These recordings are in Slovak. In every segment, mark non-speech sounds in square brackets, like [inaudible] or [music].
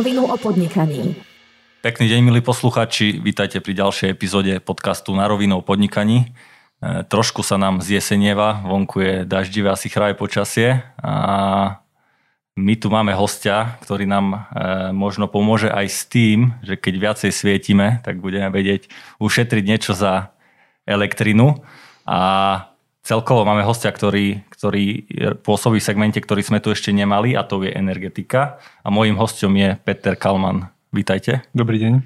rovinu o podnikaní. Pekný deň, milí posluchači. Vítajte pri ďalšej epizóde podcastu Na rovinu o podnikaní. E, trošku sa nám zjesenieva, vonku je daždivé, asi chraje počasie a my tu máme hostia, ktorý nám e, možno pomôže aj s tým, že keď viacej svietime, tak budeme vedieť ušetriť niečo za elektrinu a celkovo máme hostia, ktorý, ktorý pôsobí v segmente, ktorý sme tu ešte nemali a to je energetika. A môjim hostom je Peter Kalman. Vítajte. Dobrý deň. E,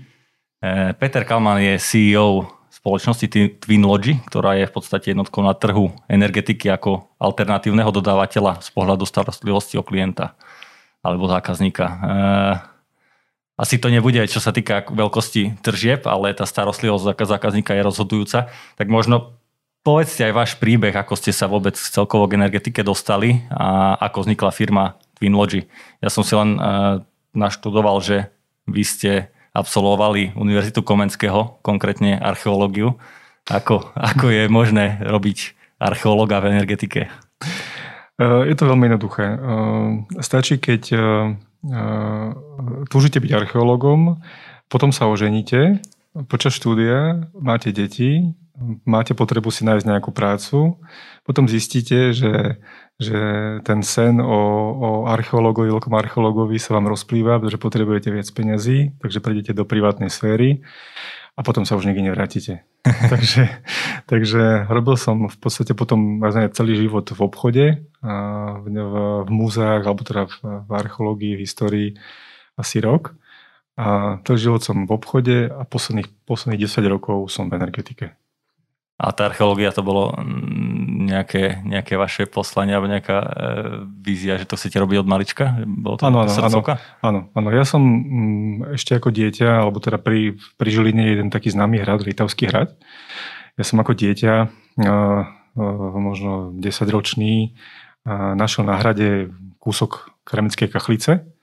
Peter Kalman je CEO spoločnosti Twinlogy, ktorá je v podstate jednotkou na trhu energetiky ako alternatívneho dodávateľa z pohľadu starostlivosti o klienta alebo zákazníka. E, asi to nebude, čo sa týka veľkosti tržieb, ale tá starostlivosť zákazníka je rozhodujúca. Tak možno Povedzte aj váš príbeh, ako ste sa vôbec celkovo k energetike dostali a ako vznikla firma Twinlogy. Ja som si len uh, naštudoval, že vy ste absolvovali Univerzitu Komenského, konkrétne archeológiu. Ako, ako je možné robiť archeológa v energetike? E, je to veľmi jednoduché. E, stačí, keď túžite byť archeológom, potom sa oženíte, počas štúdia máte deti, máte potrebu si nájsť nejakú prácu, potom zistíte, že, že ten sen o, o archeológovi, veľkom archeológovi sa vám rozplýva, pretože potrebujete viac peňazí, takže prejdete do privátnej sféry a potom sa už nikdy nevrátite. [laughs] takže, takže robil som v podstate potom celý život v obchode, v, v, v múzeách, alebo teda v, v archeológii, v histórii asi rok. A celý život som v obchode a posledných, posledných 10 rokov som v energetike. A tá archeológia to bolo mm, nejaké, nejaké vaše poslanie alebo nejaká e, vízia, že to chcete robiť od malička? Bolo to áno, áno, áno, áno, áno. Ja som mm, ešte ako dieťa, alebo teda pri, pri Žiline jeden taký známy hrad, Litavský hrad. Ja som ako dieťa, e, e, možno 10 ročný, e, našiel na hrade kúsok keramickej kachlice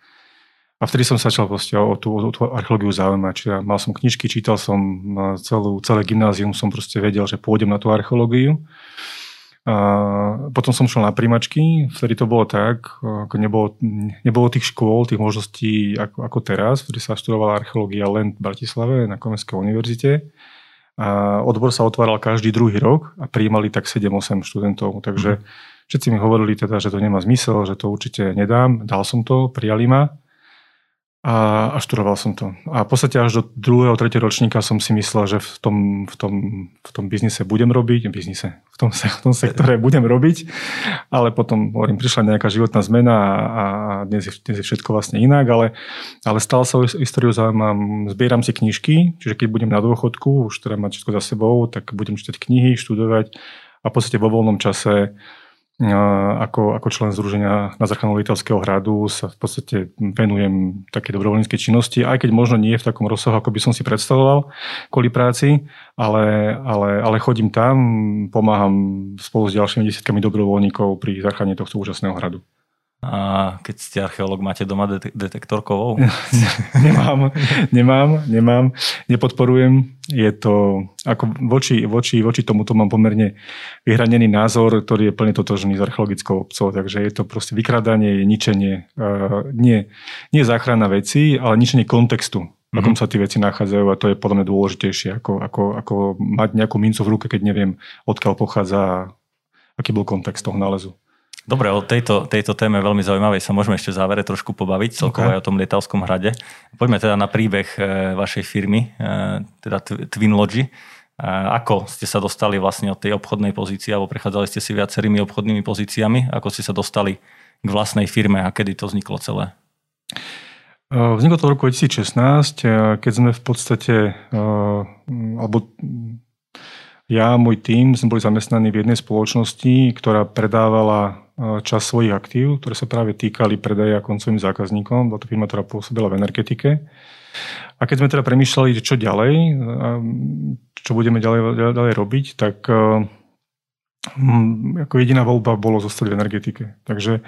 a vtedy som začal proste o tú, o tú archeológiu zaujímať. Čiže mal som knižky, čítal som celú, celé gymnázium, som proste vedel, že pôjdem na tú archeológiu. A potom som šiel na príjmačky, vtedy to bolo tak, ako nebolo, nebolo tých škôl, tých možností ako, ako teraz, vtedy sa študovala archeológia len v Bratislave na Komenskej univerzite. A odbor sa otváral každý druhý rok a prijímali tak 7-8 študentov. Takže mhm. všetci mi hovorili teda, že to nemá zmysel, že to určite nedám. Dal som to, prijali ma a, a študoval som to. A v podstate až do druhého, tretieho ročníka som si myslel, že v tom, v tom, v tom biznise budem robiť, biznise, v tom, v tom sektore budem robiť, ale potom, hovorím, prišla nejaká životná zmena a, a dnes, je, dnes je všetko vlastne inak, ale, ale stále sa o históriu zaujímam, zbieram si knižky, čiže keď budem na dôchodku, už teda mať všetko za sebou, tak budem čítať knihy, študovať a v podstate vo voľnom čase ako, ako člen Združenia na záchranu Litovského hradu sa v podstate venujem také dobrovoľníckej činnosti, aj keď možno nie v takom rozsahu, ako by som si predstavoval kvôli práci, ale, ale, ale chodím tam, pomáham spolu s ďalšími desiatkami dobrovoľníkov pri záchrane tohto úžasného hradu. A keď ste archeológ, máte doma de- detektor kovov? [laughs] nemám, nemám, nemám, nepodporujem. Je to, ako voči, voči, voči tomuto mám pomerne vyhranený názor, ktorý je plne totožný s archeologickou obcov, takže je to proste vykradanie, ničenie, uh, nie, nie záchrana veci, ale ničenie kontextu, v akom mm-hmm. sa tie veci nachádzajú a to je podľa mňa dôležitejšie, ako, ako, ako mať nejakú mincu v ruke, keď neviem, odkiaľ pochádza, aký bol kontext toho nálezu. Dobre, o tejto, tejto téme veľmi zaujímavej sa môžeme ešte v závere trošku pobaviť, celkovo okay. aj o tom Lietavskom hrade. Poďme teda na príbeh e, vašej firmy, e, teda Twinlogy. E, ako ste sa dostali vlastne od tej obchodnej pozície, alebo prechádzali ste si viacerými obchodnými pozíciami, ako ste sa dostali k vlastnej firme a kedy to vzniklo celé? Vzniklo to v roku 2016, keď sme v podstate, alebo ja a môj tým sme boli zamestnaní v jednej spoločnosti, ktorá predávala čas svojich aktív, ktoré sa práve týkali predaja koncovým zákazníkom. Bola to firma, ktorá pôsobila v energetike. A keď sme teda premýšľali, čo ďalej, čo budeme ďalej, ďalej robiť, tak hm, ako jediná voľba bolo zostať v energetike. Takže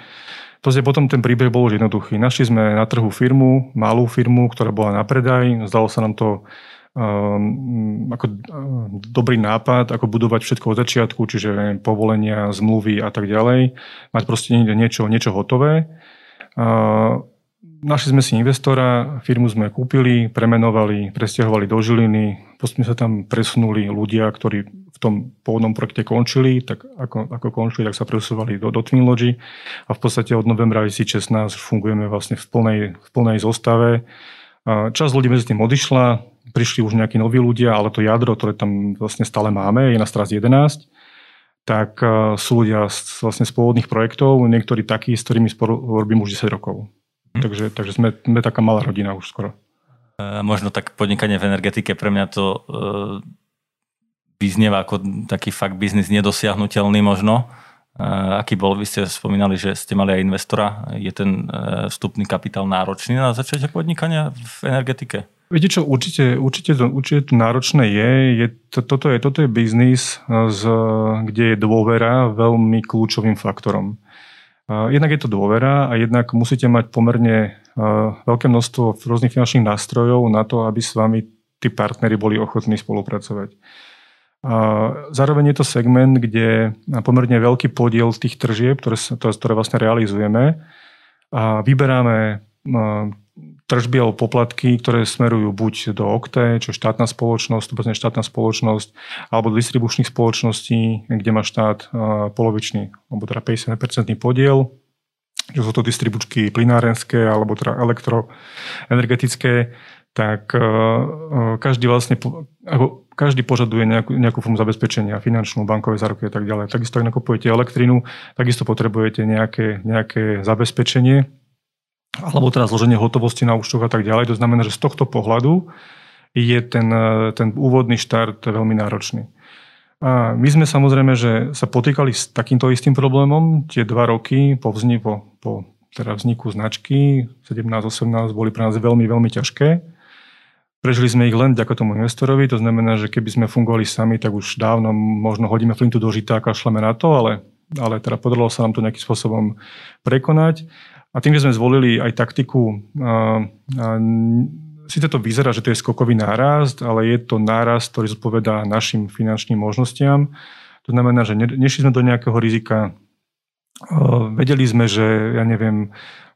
potom ten príbeh bol už jednoduchý. Našli sme na trhu firmu, malú firmu, ktorá bola na predaj. Zdalo sa nám to Ehm, ako ehm, dobrý nápad, ako budovať všetko od začiatku, čiže povolenia, zmluvy a tak ďalej. Mať proste niečo, niečo hotové. Našli sme si investora, firmu sme kúpili, premenovali, presťahovali do Žiliny, postupne sa tam presunuli ľudia, ktorí v tom pôvodnom projekte končili, tak ako, ako končili, tak sa presúvali do, do Twinlogy a v podstate od novembra 2016 fungujeme vlastne v plnej, v plnej zostave. Čas ľudí medzi tým odišla, prišli už nejakí noví ľudia, ale to jadro, ktoré tam vlastne stále máme, je na straz 11 tak sú ľudia z, vlastne z pôvodných projektov, niektorí takí, s ktorými spolu robím už 10 rokov. Hm. Takže, takže sme, sme taká malá rodina už skoro. E, možno tak podnikanie v energetike pre mňa to e, vyznieva ako taký fakt biznis nedosiahnutelný možno. E, aký bol? Vy ste spomínali, že ste mali aj investora. Je ten e, vstupný kapitál náročný na začiatok podnikania v energetike? Viete čo, určite, určite, určite to náročné je. je to, toto, je toto je biznis, z, kde je dôvera veľmi kľúčovým faktorom. Jednak je to dôvera a jednak musíte mať pomerne veľké množstvo rôznych finančných nástrojov na to, aby s vami tí partnery boli ochotní spolupracovať. Zároveň je to segment, kde pomerne veľký podiel tých tržieb, ktoré, ktoré vlastne realizujeme, a vyberáme tržby alebo poplatky, ktoré smerujú buď do OKTE, čo štátna spoločnosť, to štátna spoločnosť, alebo do distribučných spoločností, kde má štát polovičný, alebo teda 50% podiel, čo sú to distribučky plinárenské alebo teda elektroenergetické, tak každý vlastne ako každý požaduje nejakú, nejakú formu zabezpečenia, finančnú, bankové záruky a tak ďalej. Takisto, ak nakupujete elektrinu, takisto potrebujete nejaké, nejaké zabezpečenie, alebo teda zloženie hotovosti na účtoch a tak ďalej. To znamená, že z tohto pohľadu je ten, ten úvodný štart veľmi náročný. A my sme samozrejme, že sa potýkali s takýmto istým problémom. Tie dva roky po, vzni, po, po teda vzniku značky 17-18 boli pre nás veľmi, veľmi ťažké. Prežili sme ich len vďaka tomu investorovi, to znamená, že keby sme fungovali sami, tak už dávno možno hodíme flintu do žita a kašleme na to, ale, ale teda podarilo sa nám to nejakým spôsobom prekonať. A tým, že sme zvolili aj taktiku, síce to vyzerá, že to je skokový nárast, ale je to nárast, ktorý zodpovedá našim finančným možnostiam. To znamená, že nešli sme do nejakého rizika. Vedeli sme, že, ja neviem,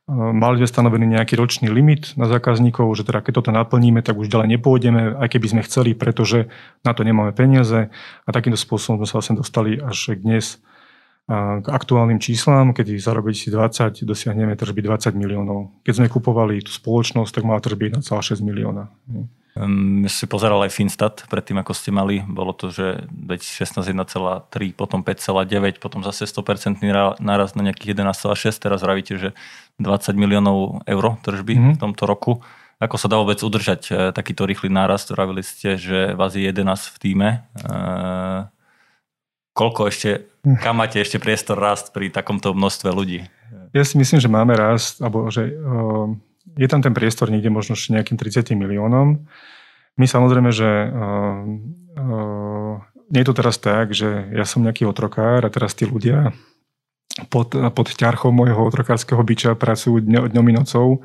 mali sme stanovený nejaký ročný limit na zákazníkov, že teda keď toto naplníme, tak už ďalej nepôjdeme, aj keby sme chceli, pretože na to nemáme peniaze. A takýmto spôsobom sme sa vlastne dostali až dnes k aktuálnym číslam, keď za rok 2020 dosiahneme tržby 20 miliónov. Keď sme kupovali tú spoločnosť, tak mala tržby 1,6 milióna. Um, si pozeral aj Finstat predtým, ako ste mali. Bolo to, že 2016 1,3, potom 5,9, potom zase 100% náraz na nejakých 11,6. Teraz vravíte, že 20 miliónov eur tržby mm-hmm. v tomto roku. Ako sa dá vôbec udržať e, takýto rýchly nárast? Vravili ste, že vás je 11 v týme. E, koľko ešte, kam máte ešte priestor rast pri takomto množstve ľudí? Ja si myslím, že máme rast, alebo že uh, je tam ten priestor niekde možno nejakým 30 miliónom. My samozrejme, že uh, uh, nie je to teraz tak, že ja som nejaký otrokár a teraz tí ľudia pod, pod ťarchou môjho otrokárskeho byča pracujú dňom i nocou.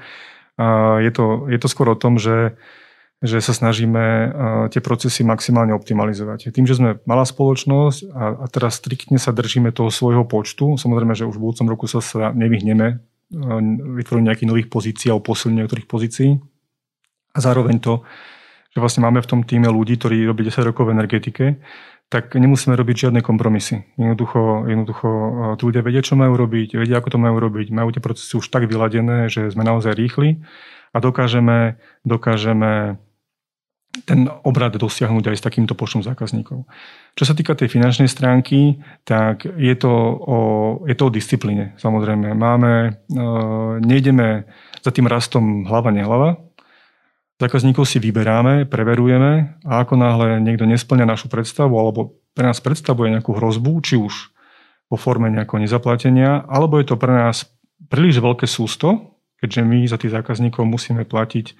Uh, je, to, je to skôr o tom, že uh, že sa snažíme uh, tie procesy maximálne optimalizovať. Tým, že sme malá spoločnosť a, a teraz striktne sa držíme toho svojho počtu, samozrejme, že už v budúcom roku sa, sa nevyhneme uh, vytvoriť nejakých nových pozícií alebo posilnenie niektorých pozícií. A zároveň to, že vlastne máme v tom týme ľudí, ktorí robí 10 rokov v energetike, tak nemusíme robiť žiadne kompromisy. Jednoducho, jednoducho uh, tí ľudia vedia, čo majú robiť, vedia, ako to majú robiť, majú tie procesy už tak vyladené, že sme naozaj rýchli a dokážeme, dokážeme ten obrad dosiahnuť aj s takýmto počtom zákazníkov. Čo sa týka tej finančnej stránky, tak je to o, je to o disciplíne. Samozrejme, máme, e, nejdeme za tým rastom hlava nehlava. Zákazníkov si vyberáme, preverujeme a ako náhle niekto nesplňa našu predstavu alebo pre nás predstavuje nejakú hrozbu, či už vo forme nejakého nezaplatenia, alebo je to pre nás príliš veľké sústo, keďže my za tých zákazníkov musíme platiť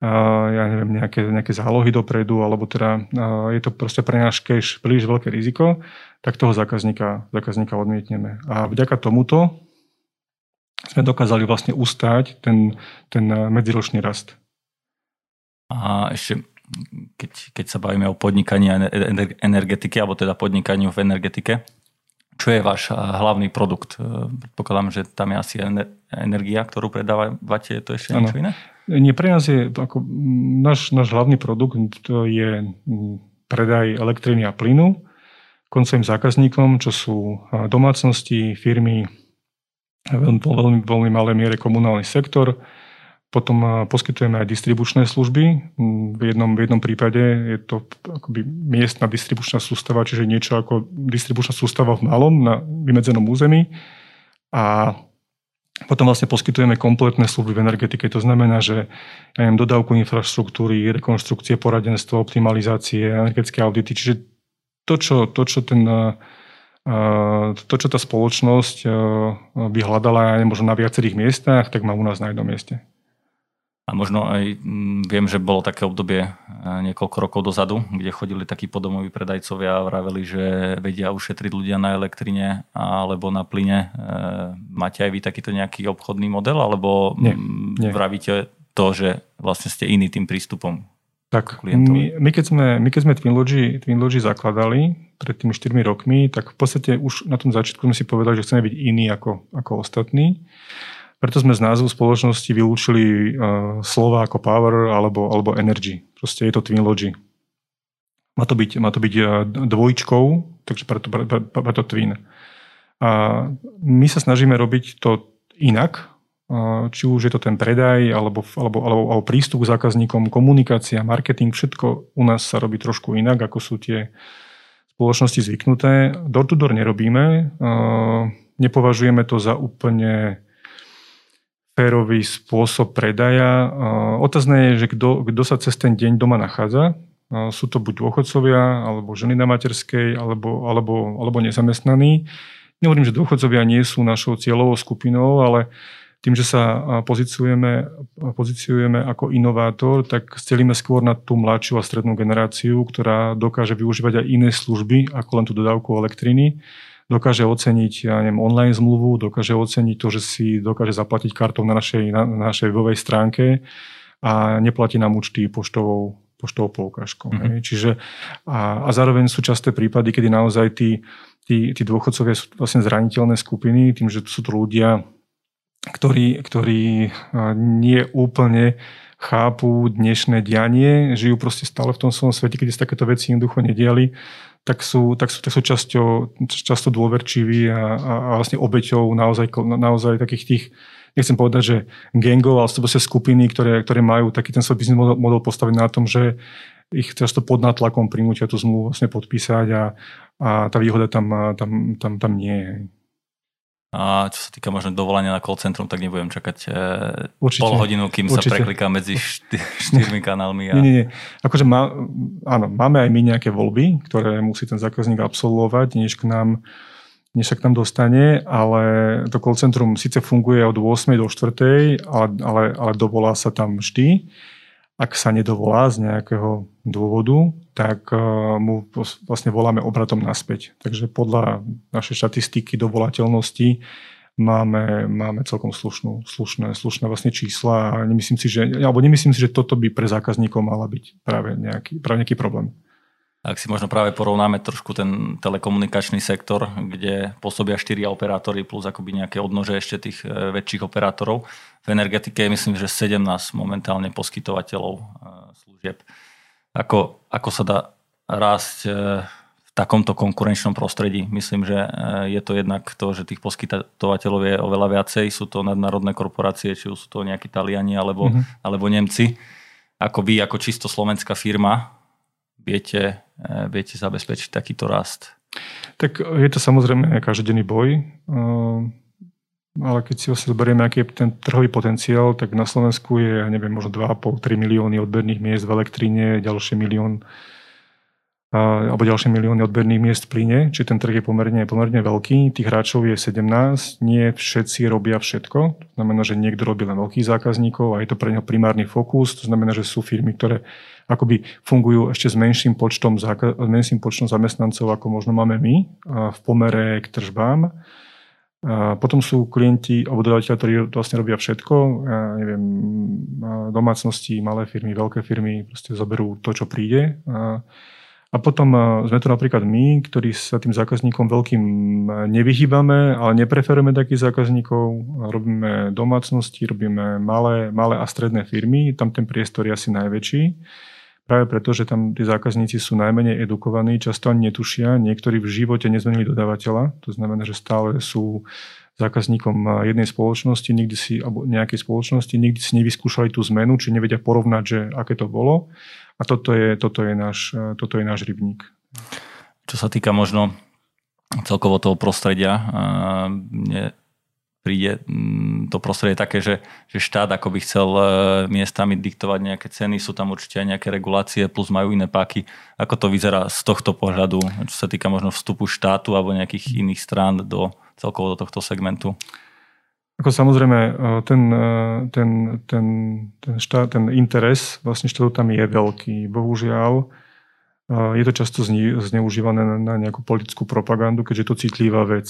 ja neviem, nejaké, nejaké zálohy dopredu, alebo teda je to proste pre náš cash príliš veľké riziko, tak toho zákazníka, zákazníka odmietneme. A vďaka tomuto sme dokázali vlastne ustáť ten, ten medziročný rast. A ešte, keď, keď sa bavíme o podnikaní a energetike, alebo teda podnikaniu v energetike, Čo je váš hlavný produkt? Predpokladám, že tam je asi energia, ktorú predávate, je to ešte ano. niečo iné? Nie, pre nás je ako, náš, náš hlavný produkt to je predaj elektriny a plynu koncovým zákazníkom, čo sú domácnosti, firmy, veľmi, veľmi, veľmi malé miere komunálny sektor. Potom poskytujeme aj distribučné služby. V jednom, v jednom prípade je to akoby miestna distribučná sústava, čiže niečo ako distribučná sústava v malom na vymedzenom území. A potom vlastne poskytujeme kompletné služby v energetike. To znamená, že ja neviem, dodávku infraštruktúry, rekonštrukcie, poradenstvo, optimalizácie, energetické audity. Čiže to, čo, to, čo ten to, čo tá spoločnosť by hľadala možno na viacerých miestach, tak má u nás na jednom mieste. A možno aj mm, viem, že bolo také obdobie niekoľko rokov dozadu, kde chodili takí podomoví predajcovia a vraveli, že vedia ušetriť ľudia na elektrine alebo na plyne. E, máte aj vy takýto nejaký obchodný model, alebo nie, mm, nie. vravíte to, že vlastne ste iný tým prístupom? Tak my, my, keď sme, my keď sme Twinlogy, Twinlogy zakladali pred tými 4 rokmi, tak v podstate už na tom začiatku sme si povedali, že chceme byť iní ako, ako ostatní. Preto sme z názvu spoločnosti vylúčili uh, slova ako power alebo, alebo energy. Proste je to Twinlogy. Má to byť, má to byť uh, dvojčkou, takže preto, preto, preto Twin. A my sa snažíme robiť to inak, či už je to ten predaj alebo, alebo, alebo, alebo prístup k zákazníkom, komunikácia, marketing, všetko u nás sa robí trošku inak, ako sú tie spoločnosti zvyknuté. Door to door nerobíme, nepovažujeme to za úplne férový spôsob predaja. Otázne je, že kto, sa cez ten deň doma nachádza. Sú to buď dôchodcovia, alebo ženy na materskej, alebo, alebo, alebo nezamestnaní. Nehovorím, že dôchodcovia nie sú našou cieľovou skupinou, ale tým, že sa poziciujeme, poziciujeme ako inovátor, tak stelíme skôr na tú mladšiu a strednú generáciu, ktorá dokáže využívať aj iné služby, ako len tú dodávku elektriny. Dokáže oceniť ja neviem, online zmluvu, dokáže oceniť to, že si dokáže zaplatiť kartou na našej, na, na našej webovej stránke a neplatí nám účty poštovou, poštovou poukážkou. Mm-hmm. Čiže a, a zároveň sú časté prípady, kedy naozaj tí, tí, tí dôchodcovia sú vlastne zraniteľné skupiny, tým, že sú to ľudia, ktorí, ktorí nie úplne chápu dnešné dianie, žijú proste stále v tom svojom svete, keď sa takéto veci jednoducho nediali, tak sú, tak sú, tak sú časťou, často dôverčiví a, a, a vlastne obeťou naozaj, naozaj takých tých, nechcem povedať, že gangov, ale sú proste skupiny, ktoré, ktoré majú taký ten svoj biznis model, model postavený na tom, že ich často pod nátlakom prinútia tú zmluvu vlastne podpísať a, a tá výhoda tam, tam, tam, tam nie je. A čo sa týka možno dovolania na call centrum, tak nebudem čakať e, Určite. pol hodinu, kým Určite. sa prekliká medzi šty, štyrmi kanálmi. A... Nie, nie, nie. Akože má, áno, máme aj my nejaké voľby, ktoré musí ten zákazník absolvovať, než k nám než sa k nám dostane, ale to call centrum síce funguje od 8. do 4. ale, ale, ale dovolá sa tam vždy ak sa nedovolá z nejakého dôvodu, tak eh, mu vlastne voláme obratom naspäť. Takže podľa našej štatistiky dovolateľnosti máme, máme celkom slušnú, slušné, slušné vlastne čísla a nemyslím si, že, alebo nemyslím si, že toto by pre zákazníkov mala byť práve nejaký, práve nejaký problém. Ak si možno práve porovnáme trošku ten telekomunikačný sektor, kde pôsobia štyria operátory plus akoby nejaké odnože ešte tých e, väčších operátorov. V energetike je myslím, že 17 momentálne poskytovateľov e, služieb. Ako, ako sa dá rásť e, v takomto konkurenčnom prostredí? Myslím, že je to jednak to, že tých poskytovateľov je oveľa viacej. Sú to nadnárodné korporácie, či sú to nejakí Taliani alebo, mm-hmm. alebo Nemci. Ako vy, ako čisto slovenská firma, viete, eh, viete zabezpečiť takýto rast? Tak je to samozrejme každodenný boj, eh, ale keď si vlastne zoberieme, aký je ten trhový potenciál, tak na Slovensku je, neviem, možno 2,5-3 milióny odberných miest v elektrine, ďalšie milión alebo ďalšie milióny odberných miest plyne, či ten trh je pomerne, pomerne veľký. Tých hráčov je 17, nie všetci robia všetko. To znamená, že niekto robí len veľkých zákazníkov a je to pre neho primárny fokus. To znamená, že sú firmy, ktoré akoby fungujú ešte s menším počtom, s menším počtom zamestnancov, ako možno máme my, v pomere k tržbám. Potom sú klienti alebo dodateľe, ktorí vlastne robia všetko. Ja neviem, domácnosti, malé firmy, veľké firmy proste zoberú to, čo príde. A A potom sme tu napríklad my, ktorí sa tým zákazníkom veľkým nevyhýbame, ale nepreferujeme takých zákazníkov. Robíme domácnosti, robíme malé, malé a stredné firmy, tam ten priestor je asi najväčší. Práve preto, že tam tí zákazníci sú najmenej edukovaní, často ani netušia, niektorí v živote nezmenili dodávateľa, to znamená, že stále sú zákazníkom jednej spoločnosti, nikdy si, alebo nejakej spoločnosti, nikdy si nevyskúšali tú zmenu, či nevedia porovnať, že aké to bolo. A toto je, toto je, náš, toto je náš rybník. Čo sa týka možno celkovo toho prostredia, mne príde mm, to prostredie také, že, že štát ako by chcel e, miestami diktovať nejaké ceny, sú tam určite aj nejaké regulácie, plus majú iné páky. Ako to vyzerá z tohto pohľadu, čo sa týka možno vstupu štátu alebo nejakých iných strán do celkovo do tohto segmentu? Ako samozrejme, e, ten, e, ten, ten, ten, štát, ten interes vlastne štátu tam je veľký. Bohužiaľ, e, je to často zneužívané na nejakú politickú propagandu, keďže je to citlivá vec.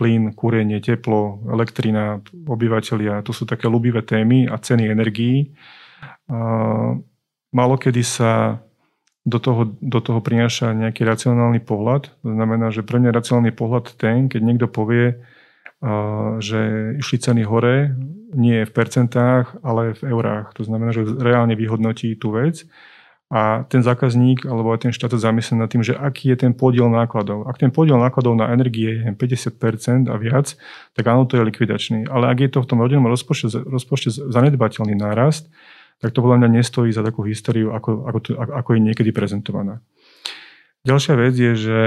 Plyn, kúrenie, teplo, elektrina, obyvateľia, to sú také ľubivé témy a ceny energií. Málo kedy sa do toho, do toho prináša nejaký racionálny pohľad. To znamená, že pre mňa racionálny pohľad ten, keď niekto povie, že išli ceny hore, nie v percentách, ale v eurách. To znamená, že reálne vyhodnotí tú vec a ten zákazník alebo aj ten štát zamyslí nad tým, že aký je ten podiel nákladov. Ak ten podiel nákladov na energie je 50% a viac, tak áno, to je likvidačný. Ale ak je to v tom rodinnom rozpočte, rozpočte zanedbateľný nárast, tak to podľa mňa nestojí za takú históriu, ako, ako, to, ako je niekedy prezentovaná. Ďalšia vec je, že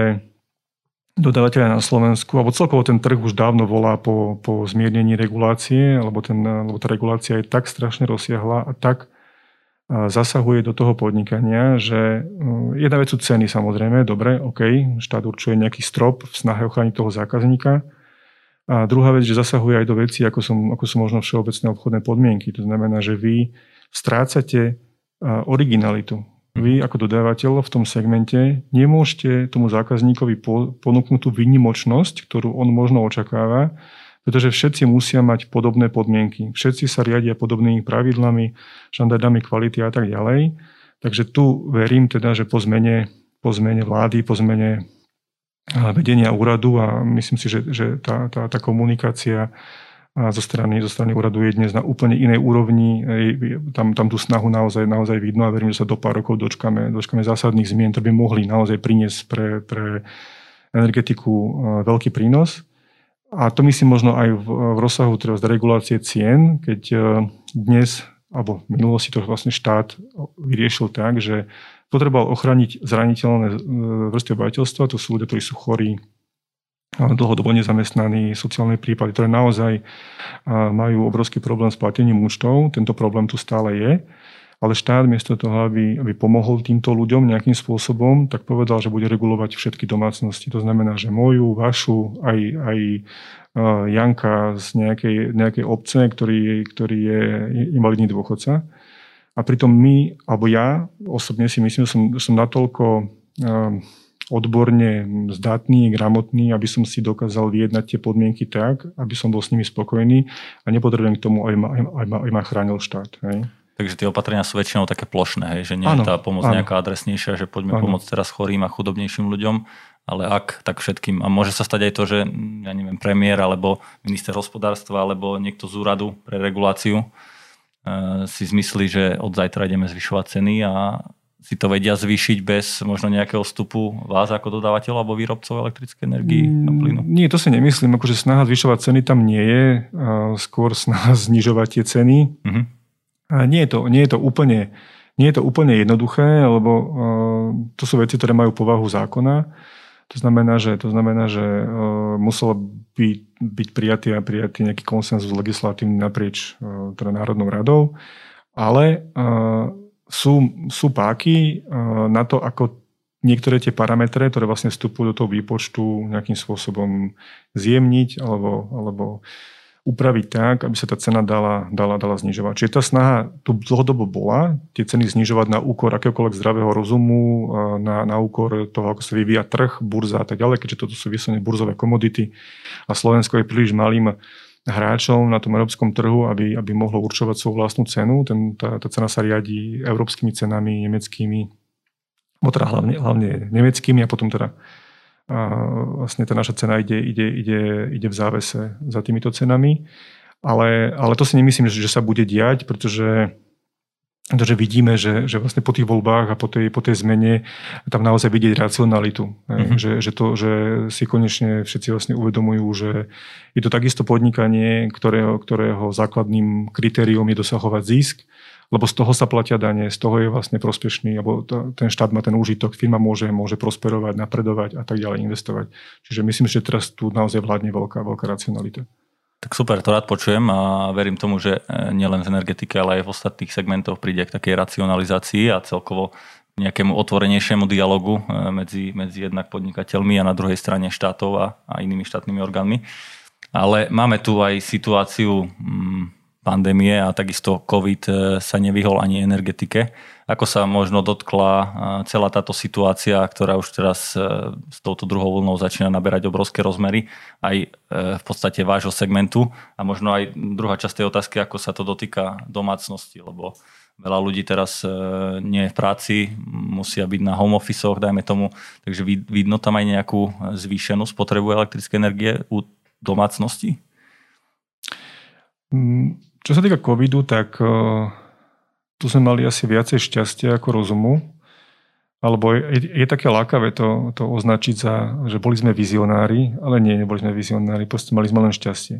dodávateľia na Slovensku, alebo celkovo ten trh už dávno volá po, po zmiernení regulácie, lebo, ten, lebo tá regulácia je tak strašne rozsiahla a tak zasahuje do toho podnikania, že jedna vec sú ceny samozrejme, dobre, OK, štát určuje nejaký strop v snahe ochrániť toho zákazníka. A druhá vec, že zasahuje aj do veci, ako sú, ako sú možno všeobecné obchodné podmienky. To znamená, že vy strácate originalitu vy ako dodávateľ v tom segmente nemôžete tomu zákazníkovi ponúknuť tú výnimočnosť, ktorú on možno očakáva, pretože všetci musia mať podobné podmienky. Všetci sa riadia podobnými pravidlami, štandardami kvality a tak ďalej. Takže tu verím teda, že po zmene, po zmene vlády, po zmene vedenia úradu a myslím si, že, že tá, tá, tá komunikácia zo strany, zo strany úradu je dnes na úplne inej úrovni. Tam, tam tú snahu naozaj, naozaj vidno a verím, že sa do pár rokov dočkame, dočkame zásadných zmien, ktoré by mohli naozaj priniesť pre, pre energetiku e, veľký prínos. A to myslím možno aj v, v rozsahu teda z regulácie cien, keď e, dnes, alebo v minulosti to vlastne štát vyriešil tak, že potreboval ochraniť zraniteľné e, vrstvy obyvateľstva, to sú ľudia, ktorí sú chorí, dlhodobo nezamestnaní, sociálne prípady, ktoré naozaj majú obrovský problém s platením účtov. Tento problém tu stále je. Ale štát miesto toho, aby, aby pomohol týmto ľuďom nejakým spôsobom, tak povedal, že bude regulovať všetky domácnosti. To znamená, že moju, vašu, aj, aj Janka z nejakej, nejakej obce, ktorý, ktorý je invalidný dôchodca. A pritom my, alebo ja osobne si myslím, že som, som natoľko odborne zdatný, gramotný, aby som si dokázal vyjednať tie podmienky tak, aby som bol s nimi spokojný a nepotrebujem k tomu, aby ma, aby ma, aby ma chránil štát. Hej. Takže tie opatrenia sú väčšinou také plošné, hej? že nie je tá pomoc áno. nejaká adresnejšia, že poďme ano. pomôcť teraz chorým a chudobnejším ľuďom, ale ak, tak všetkým. A môže sa stať aj to, že ja neviem, premiér alebo minister hospodárstva alebo niekto z úradu pre reguláciu e, si zmyslí, že od zajtra ideme zvyšovať ceny a si to vedia zvýšiť bez možno nejakého vstupu vás ako dodávateľa alebo výrobcov elektrickej energii a plynu? Nie, to si nemyslím. Akože snaha zvyšovať ceny tam nie je. Skôr snaha znižovať tie ceny. Uh-huh. A nie, je to, nie, je to úplne, nie je to úplne jednoduché, lebo to sú veci, ktoré majú povahu zákona. To znamená, že, to znamená, že muselo byť, byť prijatý a prijatý nejaký konsenzus legislatívny naprieč teda Národnou radou, ale uh, sú, sú páky eh, na to, ako niektoré tie parametre, ktoré vlastne vstupujú do toho výpočtu nejakým spôsobom zjemniť alebo, alebo upraviť tak, aby sa tá cena dala, dala, dala znižovať. Čiže tá snaha tu dlhodobo bola, tie ceny znižovať na úkor akéhokoľvek zdravého rozumu, eh, na, na úkor toho, ako sa vyvíja trh, burza a tak ďalej, keďže toto sú vyslovene burzové komodity a Slovensko je príliš malým hráčov na tom európskom trhu, aby, aby mohlo určovať svoju vlastnú cenu. Ten, tá, tá cena sa riadi európskymi cenami, nemeckými teda hlavne, hlavne nemeckými a potom teda a vlastne tá naša cena ide, ide, ide, ide v závese za týmito cenami. Ale, ale to si nemyslím, že, že sa bude diať, pretože pretože vidíme, že, že vlastne po tých voľbách a po tej, po tej zmene tam naozaj vidieť racionalitu. Mm-hmm. Že, že, to, že si konečne všetci vlastne uvedomujú, že je to takisto podnikanie, ktorého, ktorého základným kritériom je dosahovať zisk, lebo z toho sa platia dane, z toho je vlastne prospešný, alebo ten štát má ten úžitok, firma môže, môže prosperovať, napredovať a tak ďalej investovať. Čiže myslím, že teraz tu naozaj vládne veľká, veľká racionalita. Tak super, to rád počujem a verím tomu, že e, nielen v energetike, ale aj v ostatných segmentoch príde k takej racionalizácii a celkovo nejakému otvorenejšiemu dialogu e, medzi, medzi jednak podnikateľmi a na druhej strane štátov a, a inými štátnymi orgánmi. Ale máme tu aj situáciu mm, pandémie a takisto COVID e, sa nevyhol ani energetike. Ako sa možno dotkla e, celá táto situácia, ktorá už teraz e, s touto druhou vlnou začína naberať obrovské rozmery, aj v podstate vášho segmentu a možno aj druhá časť tej otázky, ako sa to dotýka domácnosti, lebo veľa ľudí teraz nie je v práci, musia byť na home office dajme tomu, takže vidno tam aj nejakú zvýšenú spotrebu elektrické energie u domácnosti? Mm, čo sa týka covidu, tak tu sme mali asi viacej šťastia ako rozumu. Alebo je, je také lákavé to, to označiť za, že boli sme vizionári, ale nie, neboli sme vizionári, proste mali sme len šťastie.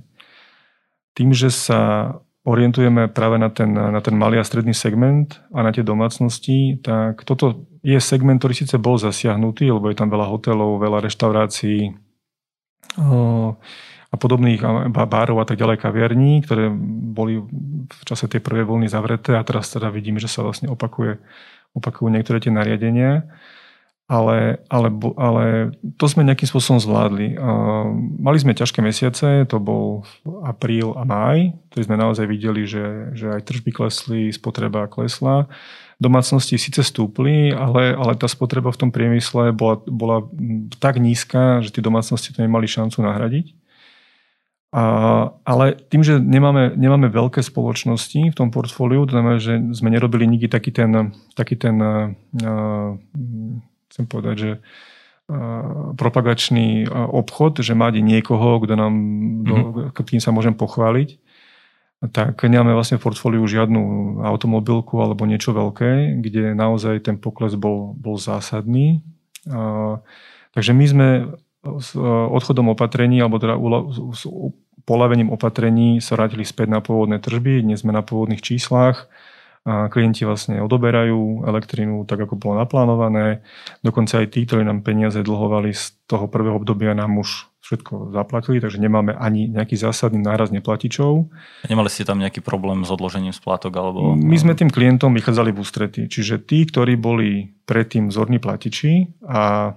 Tým, že sa orientujeme práve na ten, na ten malý a stredný segment a na tie domácnosti, tak toto je segment, ktorý síce bol zasiahnutý, lebo je tam veľa hotelov, veľa reštaurácií, uh, a podobných bárov a tak ďalej kaviarní, ktoré boli v čase tej prvej vlny zavreté a teraz teda vidíme, že sa vlastne opakuje, opakujú niektoré tie nariadenia. Ale, ale, ale to sme nejakým spôsobom zvládli. Mali sme ťažké mesiace, to bol apríl a máj, to sme naozaj videli, že, že aj tržby klesli, spotreba klesla. Domácnosti síce stúpli, ale, ale tá spotreba v tom priemysle bola, bola tak nízka, že tie domácnosti to nemali šancu nahradiť. A, ale tým, že nemáme, nemáme veľké spoločnosti v tom portfóliu, to znamená, že sme nerobili nikdy taký ten, taký ten uh, chcem povedať, že uh, propagačný uh, obchod, že máte niekoho, kto nám, mm-hmm. kým sa môžem pochváliť, tak nemáme vlastne v portfóliu žiadnu automobilku alebo niečo veľké, kde naozaj ten pokles bol, bol zásadný. Uh, takže my sme s e, odchodom opatrení, alebo teda s polavením opatrení sa vrátili späť na pôvodné tržby. Dnes sme na pôvodných číslach. A klienti vlastne odoberajú elektrínu tak, ako bolo naplánované. Dokonca aj tí, ktorí nám peniaze dlhovali z toho prvého obdobia, nám už všetko zaplatili, takže nemáme ani nejaký zásadný náraz neplatičov. Nemali ste tam nejaký problém s odložením splátok? Alebo... My sme tým klientom vychádzali v ústrety. Čiže tí, ktorí boli predtým zorní platiči a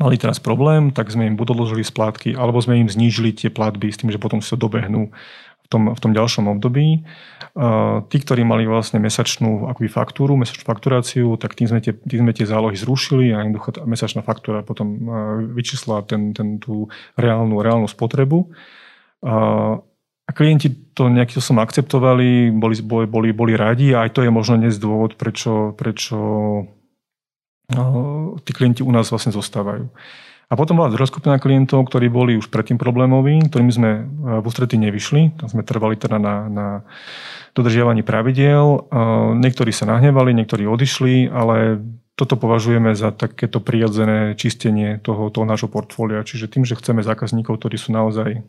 mali teraz problém, tak sme im buď odložili splátky, alebo sme im znížili tie platby s tým, že potom sa dobehnú v tom, v tom ďalšom období. Tí, ktorí mali vlastne mesačnú akoby faktúru, mesačnú fakturáciu, tak tým sme tie, tým sme tie zálohy zrušili a jednoducho mesačná faktúra potom uh, vyčísla ten, ten, tú reálnu, reálnu spotrebu. A klienti to nejakým som akceptovali, boli, boli, boli radi a aj to je možno dnes dôvod, prečo, prečo tí klienti u nás vlastne zostávajú. A potom bola druhá skupina klientov, ktorí boli už predtým problémoví, ktorým sme e, v ústretí nevyšli. Tam sme trvali teda na, na dodržiavaní pravidiel. E, niektorí sa nahnevali, niektorí odišli, ale toto považujeme za takéto prirodzené čistenie toho, toho nášho portfólia. Čiže tým, že chceme zákazníkov, ktorí sú naozaj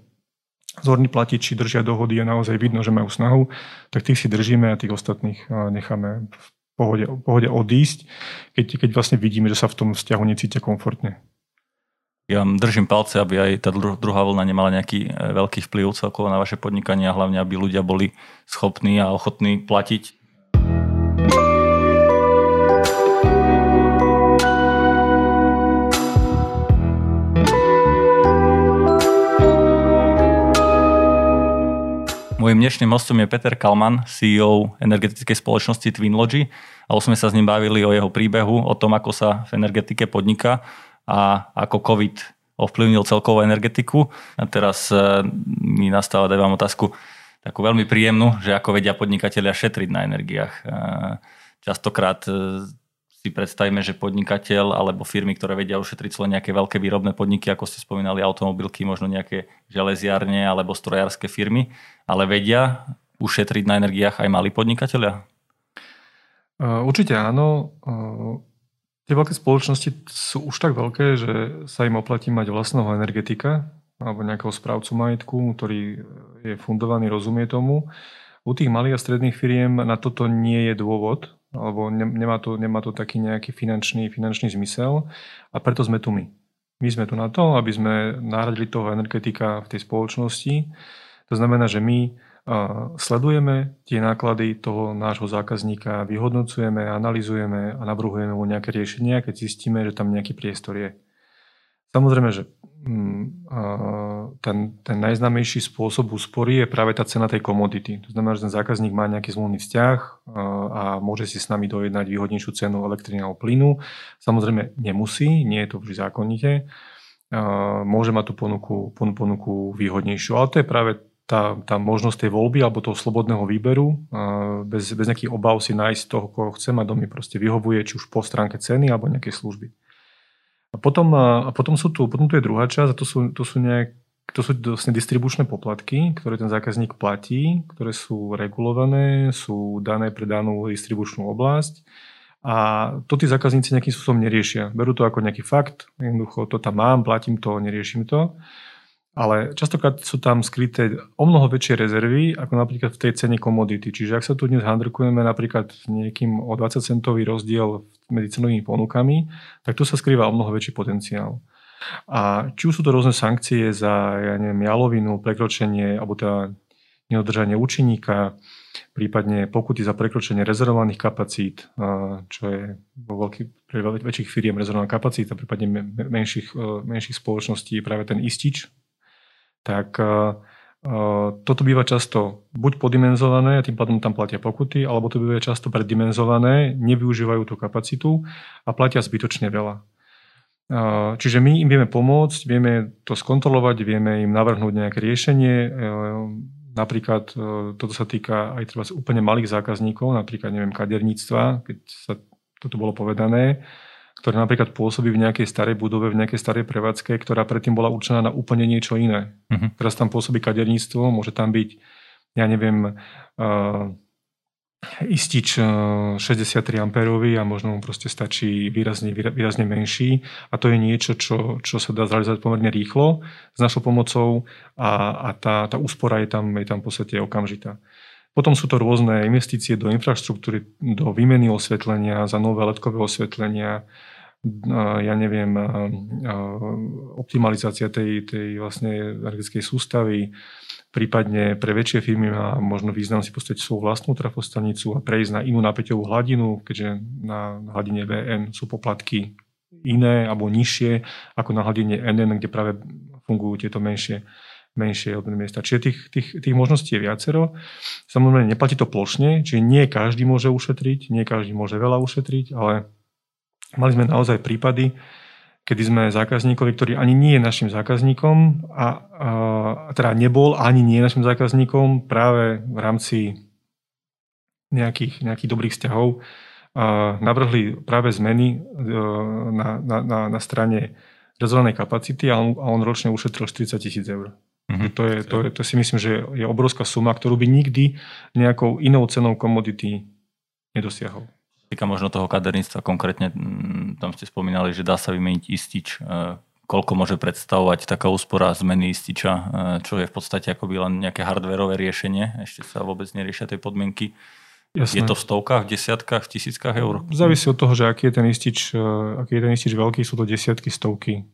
zorní platiči, držia dohody a naozaj vidno, že majú snahu, tak tých si držíme a tých ostatných e, necháme pohode, pohode odísť, keď, keď vlastne vidíme, že sa v tom vzťahu necítia komfortne. Ja držím palce, aby aj tá druhá vlna nemala nejaký e, veľký vplyv celkovo na vaše podnikanie a hlavne, aby ľudia boli schopní a ochotní platiť Mojím dnešným hostom je Peter Kalman, CEO energetickej spoločnosti Twinlogy a už sme sa s ním bavili o jeho príbehu, o tom, ako sa v energetike podniká a ako COVID ovplyvnil celkovú energetiku. A teraz e, mi nastáva, daj vám otázku, takú veľmi príjemnú, že ako vedia podnikatelia šetriť na energiách. E, častokrát e, si predstavíme, že podnikateľ alebo firmy, ktoré vedia ušetriť len nejaké veľké výrobné podniky, ako ste spomínali, automobilky, možno nejaké železiarne alebo strojárske firmy, ale vedia ušetriť na energiách aj malí podnikatelia? Určite áno. Tie veľké spoločnosti sú už tak veľké, že sa im oplatí mať vlastného energetika alebo nejakého správcu majetku, ktorý je fundovaný, rozumie tomu. U tých malých a stredných firiem na toto nie je dôvod, alebo nemá to, nemá to taký nejaký finančný, finančný zmysel a preto sme tu my. My sme tu na to, aby sme nahradili toho energetika v tej spoločnosti. To znamená, že my sledujeme tie náklady toho nášho zákazníka, vyhodnocujeme, analizujeme a navrhujeme mu nejaké riešenia, keď zistíme, že tam nejaký priestor je. Samozrejme, že mm, ten, ten najznámejší spôsob úspory je práve tá cena tej komodity. To znamená, že ten zákazník má nejaký zmluvný vzťah a môže si s nami dojednať výhodnejšiu cenu elektriny alebo plynu. Samozrejme nemusí, nie je to vždy zákonite. Môže mať tú ponuku, ponuku výhodnejšiu, ale to je práve tá, tá možnosť tej voľby alebo toho slobodného výberu, bez, bez nejakých obav si nájsť toho, koho chcem a domy proste vyhovuje, či už po stránke ceny alebo nejakej služby. A potom, a potom, sú tu, potom tu je druhá časť a to sú, to sú, nejak, to sú vlastne distribučné poplatky, ktoré ten zákazník platí, ktoré sú regulované, sú dané pre danú distribučnú oblasť. A to tí zákazníci nejakým spôsobom neriešia. Berú to ako nejaký fakt, jednoducho to tam mám, platím to, neriešim to. Ale častokrát sú tam skryté o mnoho väčšie rezervy, ako napríklad v tej cene komodity. Čiže ak sa tu dnes handrkujeme napríklad nejakým o 20 centový rozdiel medzi cenovými ponukami, tak tu sa skrýva o mnoho väčší potenciál. A či už sú to rôzne sankcie za ja neviem, jalovinu, prekročenie alebo teda nedodržanie účinníka, prípadne pokuty za prekročenie rezervovaných kapacít, čo je vo veľkých, pre väčších firiem rezervovaná kapacita, prípadne menších, menších spoločností práve ten istič, tak uh, toto býva často buď podimenzované tým pádom tam platia pokuty, alebo to býva často preddimenzované, nevyužívajú tú kapacitu a platia zbytočne veľa. Čiže my im vieme pomôcť, vieme to skontrolovať, vieme im navrhnúť nejaké riešenie. Napríklad toto sa týka aj treba úplne malých zákazníkov, napríklad neviem, kaderníctva, keď sa toto bolo povedané ktoré napríklad pôsobí v nejakej starej budove, v nejakej starej prevádzke, ktorá predtým bola určená na úplne niečo iné. Uh-huh. Teraz tam pôsobí kaderníctvo, môže tam byť, ja neviem, uh, istič 63 amperový a možno mu proste stačí výrazne, výrazne menší a to je niečo, čo, čo sa dá zrealizovať pomerne rýchlo s našou pomocou a, a tá, tá úspora je tam, je tam v podstate okamžitá. Potom sú to rôzne investície do infraštruktúry, do výmeny osvetlenia, za nové letkové osvetlenia, ja neviem, optimalizácia tej, tej vlastne energetickej sústavy, prípadne pre väčšie firmy má možno význam si postaviť svoju vlastnú trafostanicu a prejsť na inú napäťovú hladinu, keďže na hladine VN sú poplatky iné alebo nižšie ako na hladine NN, kde práve fungujú tieto menšie, menšie odberné miesta. Čiže tých, tých, tých možností je viacero. Samozrejme, neplatí to plošne, čiže nie každý môže ušetriť, nie každý môže veľa ušetriť, ale Mali sme naozaj prípady, kedy sme zákazníkovi, ktorý ani nie je našim zákazníkom a, a teda nebol ani nie našim zákazníkom práve v rámci nejakých, nejakých dobrých vzťahov a navrhli práve zmeny e, na, na, na, na strane rezervovanej kapacity a on, a on ročne ušetril 40 tisíc eur. Mm-hmm. To, je, to, je, to si myslím, že je obrovská suma, ktorú by nikdy nejakou inou cenou komodity nedosiahol týka možno toho kaderníctva konkrétne, mm, tam ste spomínali, že dá sa vymeniť istič. E, koľko môže predstavovať taká úspora zmeny ističa, e, čo je v podstate akoby len nejaké hardwareové riešenie, ešte sa vôbec neriešia tej podmienky. Jasné. Je to v stovkách, v desiatkách, v tisíckach eur? Závisí od toho, že aký je ten istič, e, aký je ten istič veľký, sú to desiatky, stovky.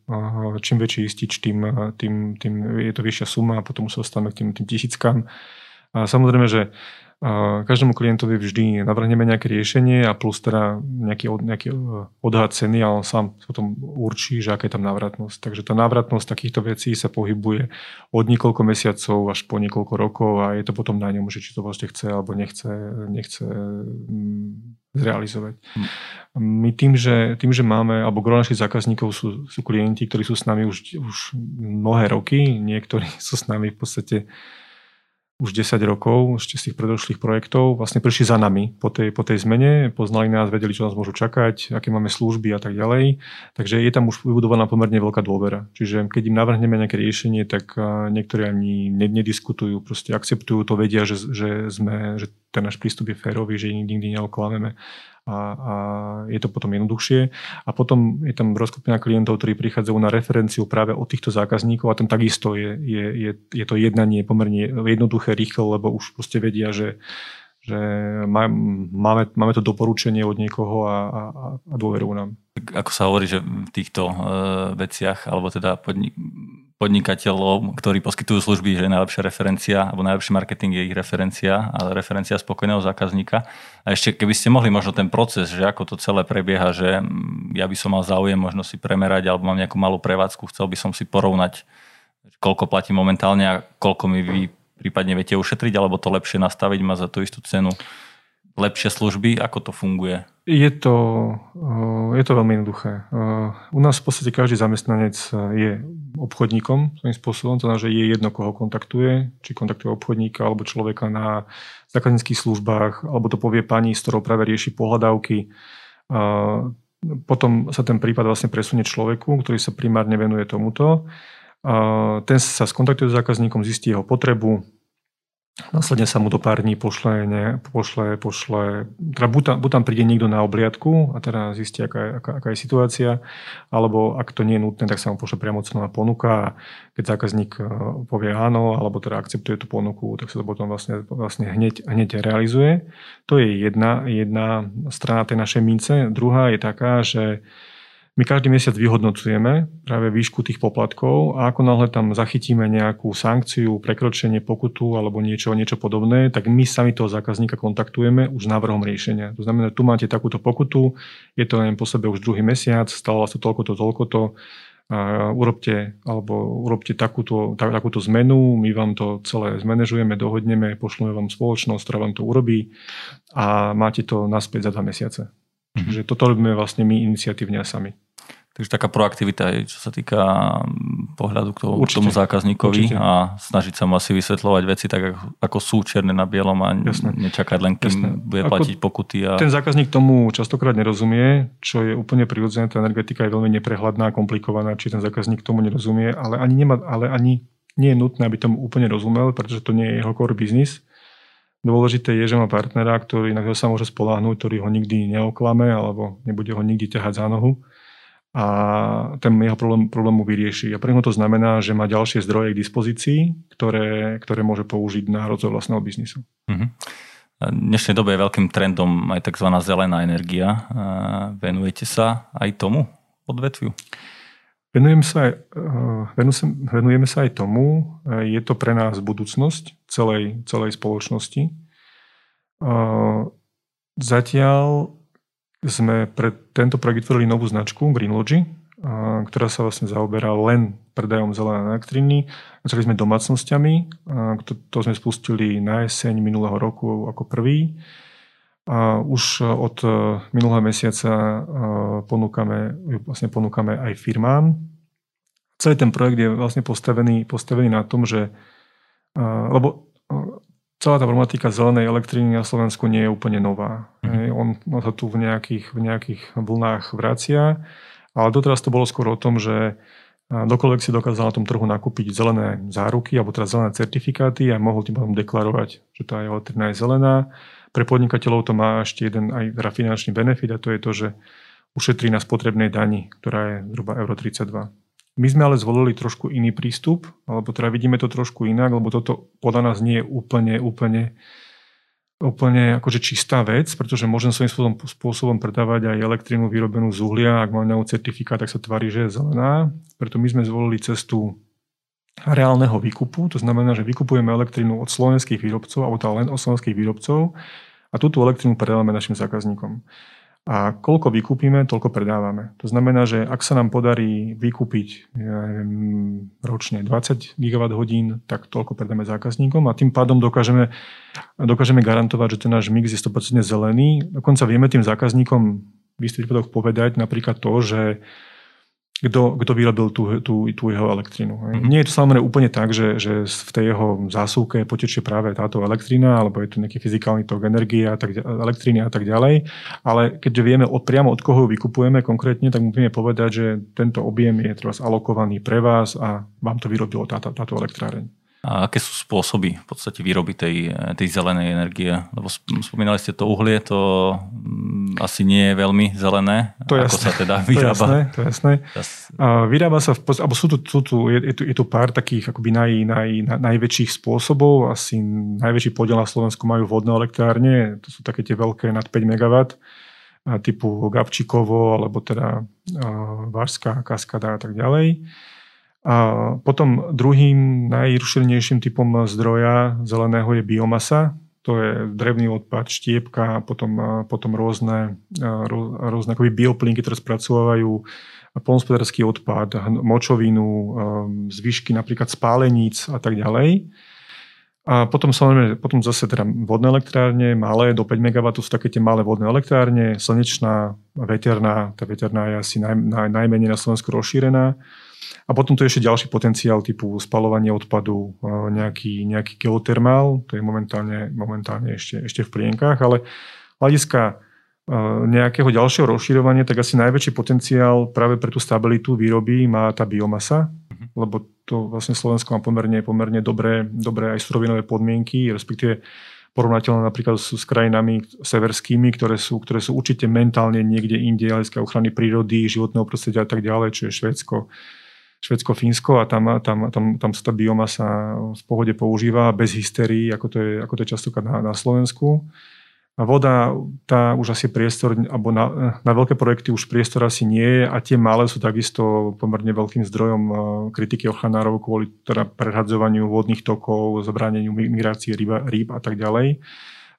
Čím väčší istič, tým, tým, tým je to vyššia suma a potom sa dostávame k tým, tým tisíckam. A samozrejme, že Každému klientovi vždy navrhneme nejaké riešenie a plus teda nejaký, nejaký e, odhad ceny a on sám potom určí, že aká je tam návratnosť. Takže tá návratnosť takýchto vecí sa pohybuje od niekoľko mesiacov až po niekoľko rokov a je to potom na ňom, že či to vlastne chce alebo nechce, nechce mm, zrealizovať. Hm. My tým že, tým, že máme, alebo gro našich zákazníkov sú, sú klienti, ktorí sú s nami už, už mnohé roky, niektorí [laughs] sú s nami v podstate už 10 rokov, ešte z tých predošlých projektov, vlastne prišli za nami po tej, po tej zmene, poznali nás, vedeli, čo nás môžu čakať, aké máme služby a tak ďalej. Takže je tam už vybudovaná pomerne veľká dôvera. Čiže keď im navrhneme nejaké riešenie, tak niektorí ani nediskutujú, proste akceptujú to, vedia, že, že, sme, že ten náš prístup je férový, že nikdy neoklameme a, a je to potom jednoduchšie. A potom je tam rozkupina klientov, ktorí prichádzajú na referenciu práve od týchto zákazníkov a tam takisto je, je, je, je to jednanie pomerne jednoduché, rýchle, lebo už proste vedia, že, že máme, máme to doporučenie od niekoho a, a, a dôverujú nám. Ako sa hovorí, že v týchto uh, veciach, alebo teda podnik, podnikateľov, ktorí poskytujú služby, že najlepšia referencia, alebo najlepší marketing je ich referencia a referencia spokojného zákazníka. A ešte keby ste mohli možno ten proces, že ako to celé prebieha, že mm, ja by som mal záujem možno si premerať, alebo mám nejakú malú prevádzku, chcel by som si porovnať, koľko platí momentálne a koľko mi vy prípadne viete ušetriť, alebo to lepšie nastaviť ma za tú istú cenu lepšie služby? Ako to funguje? Je to, eh, je to veľmi jednoduché. Eh, u nás v podstate každý zamestnanec eh, je obchodníkom svojím spôsobom, to znamená, že je jedno, koho kontaktuje, či kontaktuje obchodníka alebo človeka na zákazníckých službách, alebo to povie pani, s ktorou práve rieši pohľadávky. Potom sa ten prípad vlastne presunie človeku, ktorý sa primárne venuje tomuto. Ten sa skontaktuje s zákazníkom, zistí jeho potrebu, Následne sa mu do pár dní pošle, ne, pošle, pošle teda buď tam, buď tam príde niekto na obliadku a teda zistí, aká je, aká, aká je situácia, alebo ak to nie je nutné, tak sa mu pošle priamo cenová ponuka a keď zákazník e, povie áno, alebo teda akceptuje tú ponuku, tak sa to potom vlastne, vlastne hneď, hneď realizuje. To je jedna, jedna strana tej našej mince. Druhá je taká, že my každý mesiac vyhodnocujeme práve výšku tých poplatkov a ako náhle tam zachytíme nejakú sankciu, prekročenie, pokutu alebo niečo, niečo podobné, tak my sami toho zákazníka kontaktujeme už návrhom riešenia. To znamená, tu máte takúto pokutu, je to len po sebe už druhý mesiac, stalo vás to toľko-to, toľko-to, a urobte, alebo urobte takúto, tak, takúto zmenu, my vám to celé zmanéžujeme, dohodneme, pošleme vám spoločnosť, ktorá vám to urobí a máte to naspäť za dva mesiace. Mm-hmm. Čiže toto robíme vlastne my iniciatívne a sami. Takže taká proaktivita, čo sa týka mm, pohľadu k tomu, tomu zákazníkovi Určite. a snažiť sa mu asi vysvetľovať veci tak, ako sú čierne na bielom a Jasne. nečakať len, kým Jasne. bude ako platiť pokuty. A... Ten zákazník tomu častokrát nerozumie, čo je úplne prirodzené. Tá energetika je veľmi neprehľadná, komplikovaná, či ten zákazník tomu nerozumie, ale ani, nemá, ale ani nie je nutné, aby tomu úplne rozumel, pretože to nie je jeho core business. Dôležité je, že má partnera, ktorý na sa môže spoláhnuť, ktorý ho nikdy neoklame alebo nebude ho nikdy ťahať za nohu a ten jeho problém, problém mu vyrieši. A pre to znamená, že má ďalšie zdroje k dispozícii, ktoré, ktoré môže použiť na rozvoj vlastného biznisu. Uh-huh. V dnešnej dobe je veľkým trendom aj tzv. zelená energia. Venujete sa aj tomu odvetviu? Venujeme sa, eh, venujeme sa aj tomu. Je to pre nás budúcnosť celej, celej spoločnosti. Zatiaľ sme pre tento projekt vytvorili novú značku Greenlogy, ktorá sa vlastne zaoberá len predajom zelenej elektriny. Začali sme domácnosťami, to, sme spustili na jeseň minulého roku ako prvý. A už od minulého mesiaca ponúkame, vlastne ponúkame aj firmám. Celý ten projekt je vlastne postavený, postavený na tom, že lebo celá tá problematika zelenej elektriny na Slovensku nie je úplne nová. Mm. On, on sa tu v nejakých, v nejakých vlnách vracia, ale doteraz to bolo skôr o tom, že dokoľvek si dokázal na tom trhu nakúpiť zelené záruky alebo teda zelené certifikáty a mohol tým potom deklarovať, že tá elektrina je zelená. Pre podnikateľov to má ešte jeden aj teda finančný benefit a to je to, že ušetrí na spotrebnej dani, ktorá je zhruba euro 32. My sme ale zvolili trošku iný prístup, alebo teda vidíme to trošku inak, lebo toto podľa nás nie je úplne, úplne, úplne akože čistá vec, pretože môžem svojím spôsobom, spôsobom predávať aj elektrínu vyrobenú z uhlia, ak mám nejaký certifikát, tak sa tvári, že je zelená. Preto my sme zvolili cestu reálneho výkupu, to znamená, že vykupujeme elektrínu od slovenských výrobcov, alebo teda len od slovenských výrobcov a túto elektrínu predávame našim zákazníkom. A koľko vykúpime, toľko predávame. To znamená, že ak sa nám podarí vykúpiť ja neviem, ročne 20 GWh, tak toľko predáme zákazníkom a tým pádom dokážeme, dokážeme garantovať, že ten náš mix je 100% zelený. Dokonca vieme tým zákazníkom v istých prípadoch povedať napríklad to, že kto, kto vyrobil tú, tú, tú jeho elektrínu. Mm-hmm. Nie je to samozrejme úplne tak, že, že v tej jeho zásuvke potečie práve táto elektrina, alebo je tu nejaký fyzikálny tok energie a tak, elektriny a tak ďalej, ale keďže vieme od, priamo od koho ju vykupujeme konkrétne, tak musíme povedať, že tento objem je teraz alokovaný pre vás a vám to vyrobilo táto, táto elektráreň. A aké sú spôsoby v podstate výroby tej, tej zelenej energie? Lebo spomínali ste to uhlie, to mm, asi nie je veľmi zelené. To je Ako jasné. sa teda vyrába? To je jasné. To je jasné. A vyrába sa, v, alebo sú tu, sú tu, je, je, tu, je tu pár takých akoby naj, naj, naj, najväčších spôsobov. Asi najväčší podiel na Slovensku majú vodné elektrárne. To sú také tie veľké nad 5 MW typu Gabčíkovo, alebo teda Varská, Kaskada a tak ďalej. A potom druhým najrušenejším typom zdroja zeleného je biomasa. To je drevný odpad, štiepka, potom, potom rôzne, rôzne akoby bioplinky, ktoré spracovávajú polnospodársky odpad, močovinu, zvyšky napríklad spáleníc a tak ďalej. A potom samozrejme, potom zase teda vodné elektrárne, malé, do 5 MW sú také tie malé vodné elektrárne, slnečná, veterná, tá veterná je asi naj, naj, najmenej na Slovensku rozšírená. A potom tu je ešte ďalší potenciál typu spalovanie odpadu, nejaký, nejaký geotermál, to je momentálne, momentálne ešte, ešte v plienkách, ale hľadiska nejakého ďalšieho rozširovania, tak asi najväčší potenciál práve pre tú stabilitu výroby má tá biomasa, mm-hmm. lebo to vlastne Slovensko má pomerne, pomerne dobré, dobré aj surovinové podmienky, respektíve porovnateľné napríklad s, s krajinami severskými, ktoré sú, ktoré sú určite mentálne niekde inde, hľadiska ochrany prírody, životného prostredia a tak ďalej, čo je Švedsko, Švedsko, Fínsko a tam, tam, tam, tam sa tá biomasa v pohode používa bez hystérii, ako to je, ako to je častokrát na, na Slovensku. A voda, tá už asi priestor, alebo na, na veľké projekty už priestor asi nie je a tie malé sú takisto pomerne veľkým zdrojom eh, kritiky ochránárov kvôli teda prehadzovaniu vodných tokov, zabráneniu migrácie rýb a tak ďalej.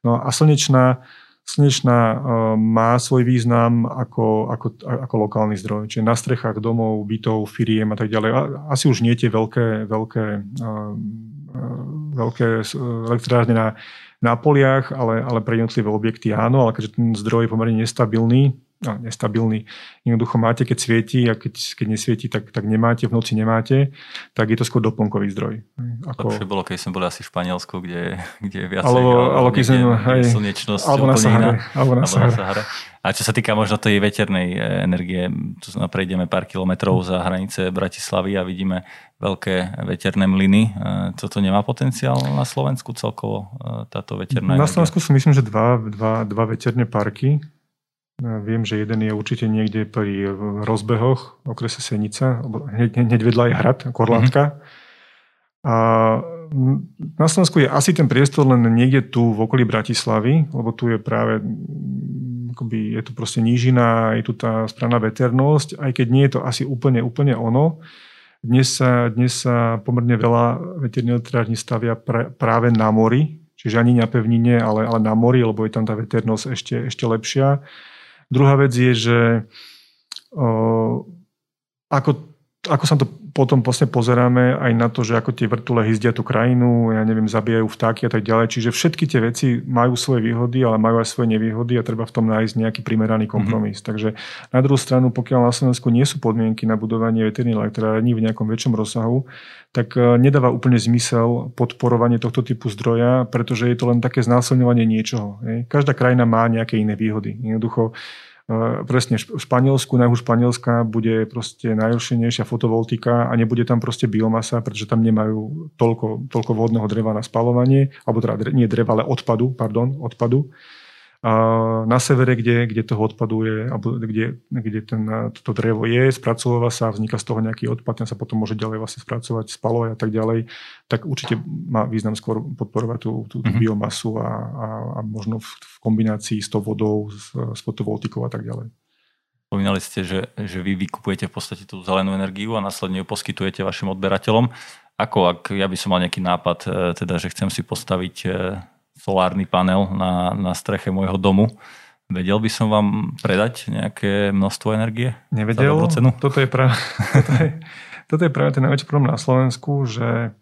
No a slnečná, Slnečná eh, má svoj význam ako, ako, ako lokálny zdroj, čiže na strechách domov, bytov, firiem a tak ďalej. Asi už nie tie veľké, veľké, eh, eh, veľké elektrárne na, na poliach, ale, ale pre jednotlivé objekty áno, ale keďže ten zdroj je pomerne nestabilný, no, nestabilný. Jednoducho máte, keď svieti a keď, keď nesvieti, tak, tak nemáte, v noci nemáte, tak je to skôr doplnkový zdroj. Ako... Lepšie bolo, keď sme boli asi v Španielsku, kde, kde je viacej alebo, alebo keď sme, hej, slnečnosť alebo na Sahare, alebo na Sahare. na Sahare. A čo sa týka možno tej veternej e, energie, tu znamená, prejdeme pár kilometrov za hranice Bratislavy a vidíme veľké veterné mlyny. E, toto nemá potenciál na Slovensku celkovo, e, táto veterná Na Slovensku sú myslím, že dva, dva, dva veterné parky, Viem, že jeden je určite niekde pri rozbehoch okrese Senica, hneď, hneď vedľa je hrad, Korlátka. Mm-hmm. A na Slovensku je asi ten priestor len niekde tu v okolí Bratislavy, lebo tu je práve akoby je tu proste nížina, je tu tá správna veternosť, aj keď nie je to asi úplne, úplne ono. Dnes sa, dnes sa pomerne veľa veterných elektrární stavia pra, práve na mori, čiže ani na pevnine, ale, ale na mori, lebo je tam tá veternosť ešte, ešte lepšia. Druhá vec je, že ako, ako sa to potom vlastne pozeráme aj na to, že ako tie vrtule hyzdia tú krajinu, ja neviem, zabíjajú vtáky a tak ďalej. Čiže všetky tie veci majú svoje výhody, ale majú aj svoje nevýhody a treba v tom nájsť nejaký primeraný mhm. kompromis. Mm-hmm. Takže na druhú stranu, pokiaľ na Slovensku nie sú podmienky na budovanie veterných elektrární v nejakom väčšom rozsahu, tak e, nedáva úplne zmysel podporovanie tohto typu zdroja, pretože je to len také znásilňovanie niečoho. Každá krajina má nejaké iné výhody. Jednoducho presne v Španielsku, na juhu Španielska bude proste najrušenejšia fotovoltika a nebude tam proste biomasa, pretože tam nemajú toľko, toľko vodného dreva na spalovanie, alebo teda nie dreva, ale odpadu, pardon, odpadu. Na severe, kde, kde toho odpadu je, alebo kde, kde ten, to drevo je, spracováva sa, vzniká z toho nejaký odpad, ten sa potom môže ďalej vlastne spracovať, spalovať a tak ďalej, tak určite má význam skôr podporovať tú, tú, tú mm-hmm. biomasu a, a, a možno v, v kombinácii s tou vodou, s, s fotovoltikou a tak ďalej. Spomínali ste, že, že vy vykupujete v podstate tú zelenú energiu a následne ju poskytujete vašim odberateľom. Ako ak ja by som mal nejaký nápad, e, teda, že chcem si postaviť e, solárny panel na, na streche môjho domu. Vedel by som vám predať nejaké množstvo energie? Nevedel. Za cenu? Toto je, práve, [laughs] toto, je, toto je práve ten najväčší problém na Slovensku, že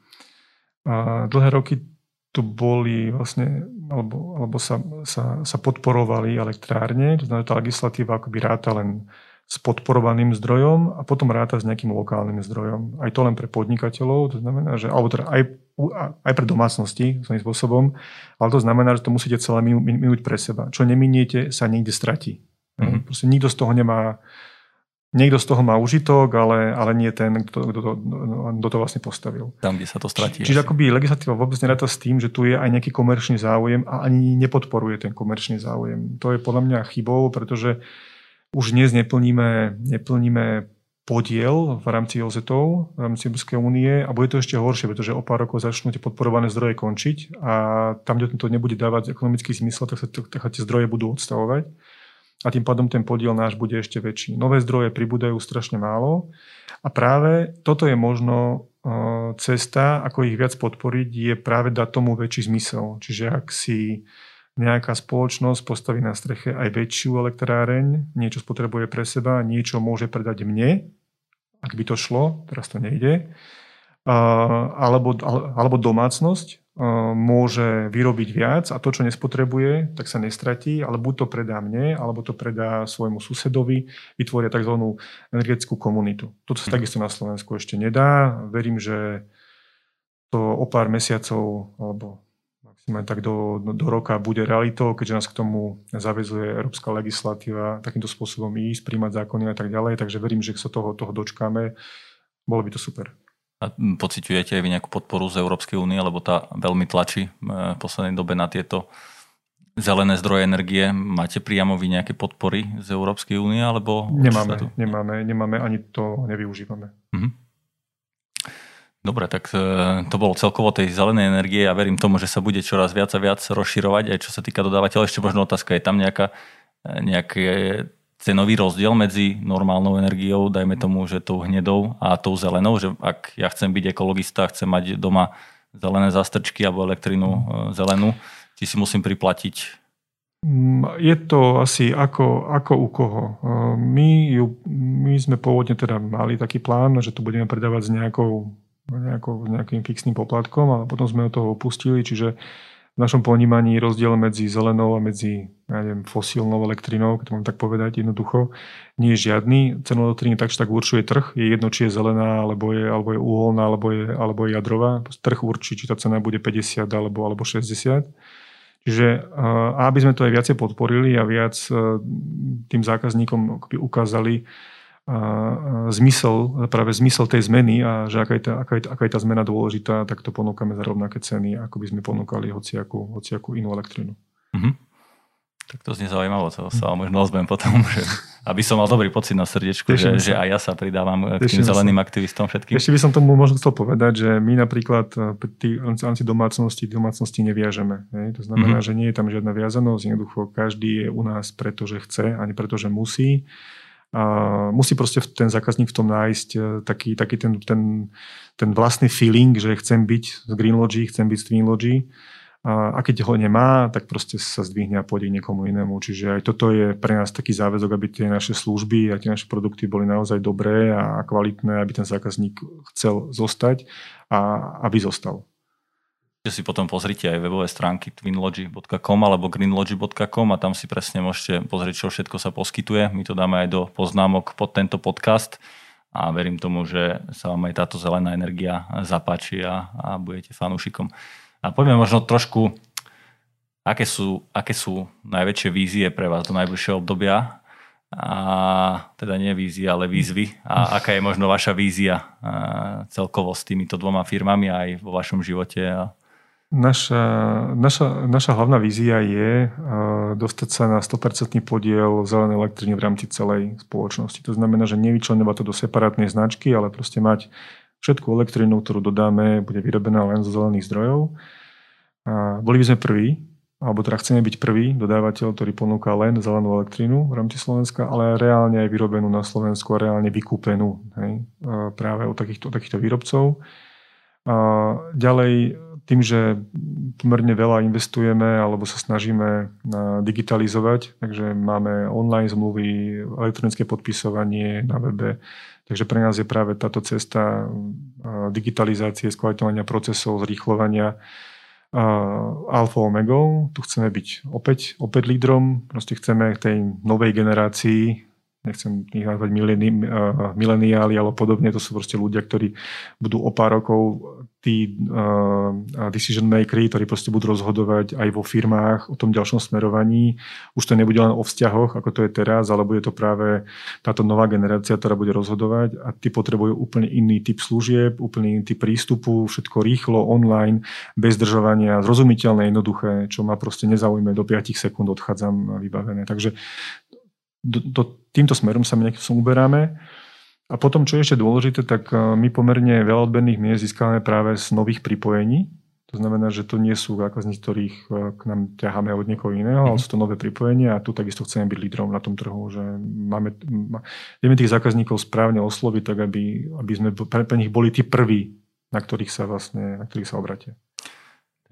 dlhé roky tu boli vlastne, alebo, alebo sa, sa, sa podporovali elektrárne, to znamená, tá legislatíva akoby ráta len s podporovaným zdrojom a potom ráta s nejakým lokálnym zdrojom. Aj to len pre podnikateľov, to znamená, že, alebo teda aj, aj pre domácnosti svojím spôsobom, ale to znamená, že to musíte celé minúť pre seba. Čo neminiete, sa niekde stratí. Mm-hmm. Proste nikto z toho nemá Niekto z toho má užitok, ale, ale nie ten, kto, kto, to, kto to vlastne postavil. Tam, kde sa to stratí. Čiže akoby legislatíva vôbec neráta s tým, že tu je aj nejaký komerčný záujem a ani nepodporuje ten komerčný záujem. To je podľa mňa chybou, pretože už dnes neplníme, neplníme podiel v rámci OZETov, v rámci Európskej únie a bude to ešte horšie, pretože o pár rokov začnú tie podporované zdroje končiť a tam, kde to nebude dávať ekonomický zmysel, tak sa tak tie zdroje budú odstavovať a tým pádom ten podiel náš bude ešte väčší. Nové zdroje pribúdajú strašne málo a práve toto je možno e, cesta, ako ich viac podporiť, je práve dať tomu väčší zmysel. Čiže ak si nejaká spoločnosť postaví na streche aj väčšiu elektráreň, niečo spotrebuje pre seba, niečo môže predať mne, ak by to šlo, teraz to nejde, alebo, alebo domácnosť môže vyrobiť viac a to, čo nespotrebuje, tak sa nestratí, ale buď to predá mne, alebo to predá svojmu susedovi, vytvoria tzv. energetickú komunitu. Toto sa mhm. takisto na Slovensku ešte nedá. Verím, že to o pár mesiacov alebo tak do, do roka bude realitou, keďže nás k tomu zavezuje európska legislatíva takýmto spôsobom ísť, príjmať zákony a tak ďalej. Takže verím, že sa toho, toho dočkáme. Bolo by to super. A pociťujete aj vy nejakú podporu z Európskej únie, lebo tá veľmi tlačí e, v poslednej dobe na tieto zelené zdroje energie. Máte priamo vy nejaké podpory z Európskej únie? Alebo nemáme, nemáme, nemáme, ani to nevyužívame. Mhm. Dobre, tak e, to bolo celkovo tej zelenej energie. Ja verím tomu, že sa bude čoraz viac a viac rozširovať, aj čo sa týka dodávateľa. Ešte možno otázka, je tam nejaká, e, nejaké cenový rozdiel medzi normálnou energiou, dajme tomu, že tou hnedou a tou zelenou, že ak ja chcem byť ekologista, chcem mať doma zelené zastrčky alebo elektrínu e, zelenú, či si musím priplatiť? Mm, je to asi ako, ako u koho. E, my, ju, my sme pôvodne teda mali taký plán, že to budeme predávať s nejakou, nejakou, nejakým fixným poplatkom, ale potom sme od toho opustili, čiže v našom ponímaní rozdiel medzi zelenou a medzi ja neviem, fosílnou elektrinou, keď mám tak povedať jednoducho, nie je žiadny. Cenu elektriny tak, tak určuje trh. Je jedno, či je zelená, alebo je, alebo je uholná, alebo je, alebo je jadrová. Trh určí, či tá cena bude 50 alebo, alebo 60. Čiže a aby sme to aj viacej podporili a viac tým zákazníkom ukázali, zmysel, práve zmysel tej zmeny a že aká je tá, aká je, aká je tá zmena dôležitá, tak to ponúkame za rovnaké ceny, ako by sme ponúkali hociakú, hociakú inú elektrinu. Mm-hmm. Tak to znie zaujímavé, to sa možno ozbem potom, [laughs] že aby som mal dobrý pocit na srdiečku, že, že aj ja sa pridávam k tým zeleným sa. aktivistom všetkým. Ešte by som tomu možno chcel povedať, že my napríklad tí antidomácnosti domácnosti neviažeme. Ne? To znamená, mm-hmm. že nie je tam žiadna viazanosť, jednoducho každý je u nás preto, že chce, ani preto, že musí. A musí proste ten zákazník v tom nájsť e, taký, taký ten, ten, ten vlastný feeling, že chcem byť z Greenlogy, chcem byť z Twinlogy. A, keď ho nemá, tak proste sa zdvihne a pôjde niekomu inému. Čiže aj toto je pre nás taký záväzok, aby tie naše služby a tie naše produkty boli naozaj dobré a kvalitné, aby ten zákazník chcel zostať a aby zostal si potom pozrite aj webové stránky twinlogy.com alebo greenlogy.com a tam si presne môžete pozrieť, čo všetko sa poskytuje. My to dáme aj do poznámok pod tento podcast a verím tomu, že sa vám aj táto zelená energia zapáči a, a budete fanúšikom. A poďme možno trošku, aké sú, aké sú najväčšie vízie pre vás do najbližšieho obdobia a teda nie vízia, ale výzvy. A aká je možno vaša vízia celkovo s týmito dvoma firmami aj vo vašom živote a Naša, naša, naša hlavná vízia je uh, dostať sa na 100% podiel zelenej elektriny v rámci celej spoločnosti. To znamená, že nevyčlenovať to do separátnej značky, ale proste mať všetku elektrinu, ktorú dodáme, bude vyrobená len zo zelených zdrojov. A boli by sme prví, alebo teda chceme byť prvý dodávateľ, ktorý ponúka len zelenú elektrínu v rámci Slovenska, ale reálne aj vyrobenú na Slovensku a reálne vykúpenú hej, práve od takýchto, takýchto výrobcov. A ďalej tým, že pomerne veľa investujeme alebo sa snažíme digitalizovať, takže máme online zmluvy, elektronické podpisovanie na webe, takže pre nás je práve táto cesta digitalizácie, skvalitňovania procesov, zrýchlovania alfa omegou. Tu chceme byť opäť, opäť lídrom, proste chceme tej novej generácii nechcem ich nazvať mileniáli alebo podobne, to sú proste ľudia, ktorí budú o pár rokov tí uh, decision makery, ktorí proste budú rozhodovať aj vo firmách o tom ďalšom smerovaní. Už to nebude len o vzťahoch, ako to je teraz, ale bude to práve táto nová generácia, ktorá bude rozhodovať a tí potrebujú úplne iný typ služieb, úplne iný typ prístupu, všetko rýchlo, online, bez držovania, zrozumiteľné, jednoduché, čo ma proste nezaujíma, do 5 sekúnd odchádzam vybavené. Takže do, do, týmto smerom sa my nejakým uberáme. A potom, čo je ešte dôležité, tak e, my pomerne veľa odberných miest získame práve z nových pripojení. To znamená, že to nie sú zákazníci, ktorých e, k nám ťaháme od niekoho iného, ale mhm. sú to nové pripojenia a tu takisto chceme byť lídrom na tom trhu, že máme, vieme tých zákazníkov správne osloviť, tak aby, aby sme pre, pre nich boli tí prví, na ktorých sa vlastne, na ktorých sa obratia.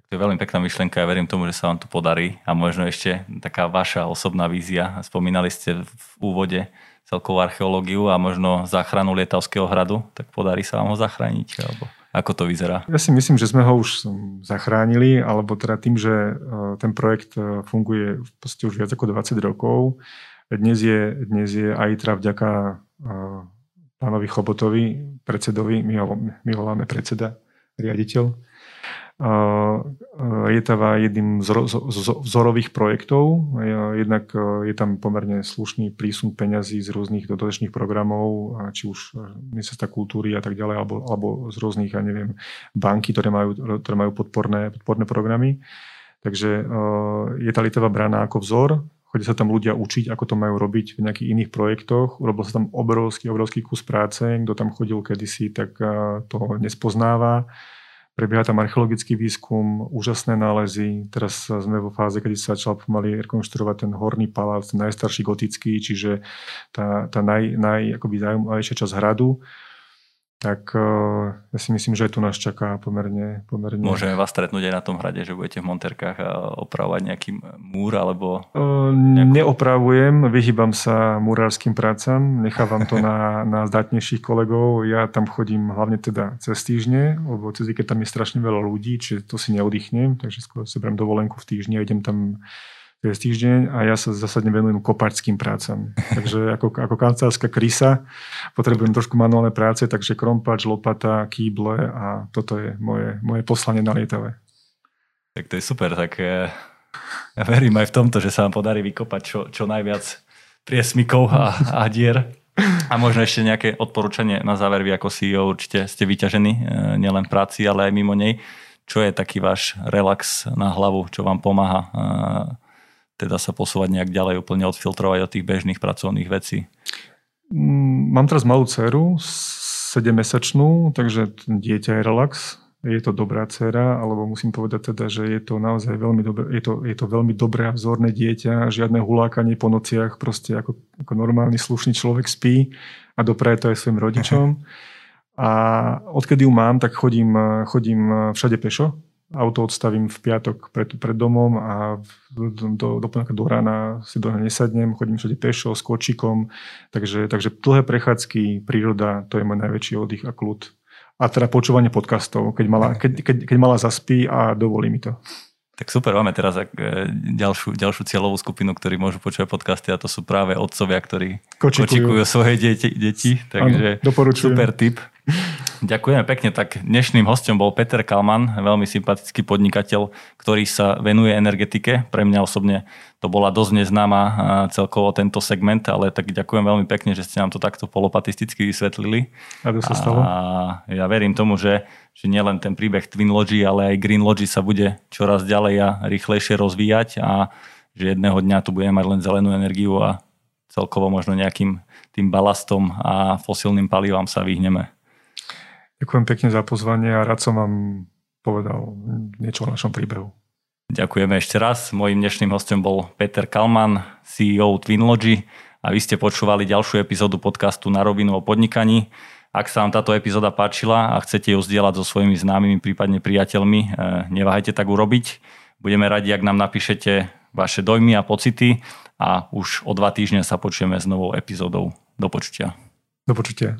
To je veľmi pekná myšlienka, ja verím tomu, že sa vám to podarí a možno ešte taká vaša osobná vízia. Spomínali ste v úvode celkovú archeológiu a možno záchranu Lietavského hradu, tak podarí sa vám ho zachrániť? Alebo ako to vyzerá? Ja si myslím, že sme ho už zachránili, alebo teda tým, že e, ten projekt e, funguje v podstate už viac ako 20 rokov. Dnes je, dnes je aj teda vďaka e, pánovi Chobotovi, predsedovi, voláme predseda, riaditeľ, Lietava jedným z vzorových projektov. Jednak e, je tam pomerne slušný prísun peňazí z rôznych dodatočných programov, či už ministerstva kultúry a tak ďalej, alebo, alebo z rôznych, ja neviem, banky, ktoré majú, ktoré majú podporné, podporné programy. Takže e, je tá Lietava brána ako vzor, chodia sa tam ľudia učiť, ako to majú robiť v nejakých iných projektoch. Urobil sa tam obrovský, obrovský kus práce. Kto tam chodil kedysi, tak e, to nespoznáva. Prebieha tam archeologický výskum, úžasné nálezy. Teraz sme vo fáze, kedy sa začal pomaly rekonštruovať ten horný palác, najstarší gotický, čiže tá, tá naj, naj, akoby časť hradu tak uh, ja si myslím, že aj tu nás čaká pomerne, pomerne... Môžeme vás stretnúť aj na tom hrade, že budete v monterkách a opravovať nejaký múr alebo... Uh, nejakú... Neopravujem, vyhýbam sa murárským prácam, nechávam to na, [laughs] na zdatnejších kolegov. Ja tam chodím hlavne teda cez týždne, lebo cez keď tam je strašne veľa ľudí, čiže to si neoddychnem, takže skôr si beriem dovolenku v týždni a idem tam cez týždeň a ja sa zásadne venujem kopačským prácam. [laughs] Takže ako, ako kancelárska krysa potrebujem trošku manuálne práce, takže krompač, lopata, kýble a toto je moje, moje poslanie na lietave. Tak to je super, tak eh, ja verím aj v tomto, že sa vám podarí vykopať čo, čo najviac priesmikov a, a dier. A možno ešte nejaké odporúčanie na záver, vy ako CEO určite ste vyťažení eh, nielen v práci, ale aj mimo nej. Čo je taký váš relax na hlavu, čo vám pomáha eh, teda sa posúvať nejak ďalej, úplne odfiltrovať od tých bežných pracovných vecí? Mm, mám teraz malú dceru, 7-mesačnú, takže dieťa je relax. Je to dobrá dcera, alebo musím povedať teda, že je to naozaj veľmi dobré, je to, je to veľmi dobré a vzorné dieťa, žiadne hulákanie po nociach, proste ako, ako normálny slušný človek spí a dopraje to aj svojim rodičom. [laughs] A odkedy ju mám, tak chodím, chodím všade pešo, auto odstavím v piatok pred, pred domom a do, do, do, do rána si do nesadnem, chodím všade pešo, s kočikom, takže, takže dlhé prechádzky, príroda, to je môj najväčší oddych a kľud. A teda počúvanie podcastov, keď mala, keď, keď, keď mala zaspí a dovolí mi to. Tak super, máme teraz e, ďalšiu, ďalšiu cieľovú skupinu, ktorí môžu počúvať podcasty a to sú práve otcovia, ktorí kočikujú, kočikujú svoje deti, deti takže ano, super tip. Ďakujeme pekne. Tak dnešným hostom bol Peter Kalman, veľmi sympatický podnikateľ, ktorý sa venuje energetike. Pre mňa osobne to bola dosť neznáma celkovo tento segment, ale tak ďakujem veľmi pekne, že ste nám to takto polopatisticky vysvetlili. A to sa stalo. A ja verím tomu, že, že nielen ten príbeh Twin Logi, ale aj Green Logi sa bude čoraz ďalej a rýchlejšie rozvíjať a že jedného dňa tu budeme mať len zelenú energiu a celkovo možno nejakým tým balastom a fosilným palivám sa vyhneme. Ďakujem pekne za pozvanie a rád som vám povedal niečo o našom príbehu. Ďakujeme ešte raz. Mojím dnešným hostom bol Peter Kalman, CEO Twinlogy a vy ste počúvali ďalšiu epizódu podcastu Na rovinu o podnikaní. Ak sa vám táto epizóda páčila a chcete ju zdieľať so svojimi známymi, prípadne priateľmi, eh, neváhajte tak urobiť. Budeme radi, ak nám napíšete vaše dojmy a pocity a už o dva týždne sa počujeme s novou epizódou. Do počutia. Do počutia.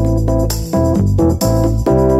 Thank you.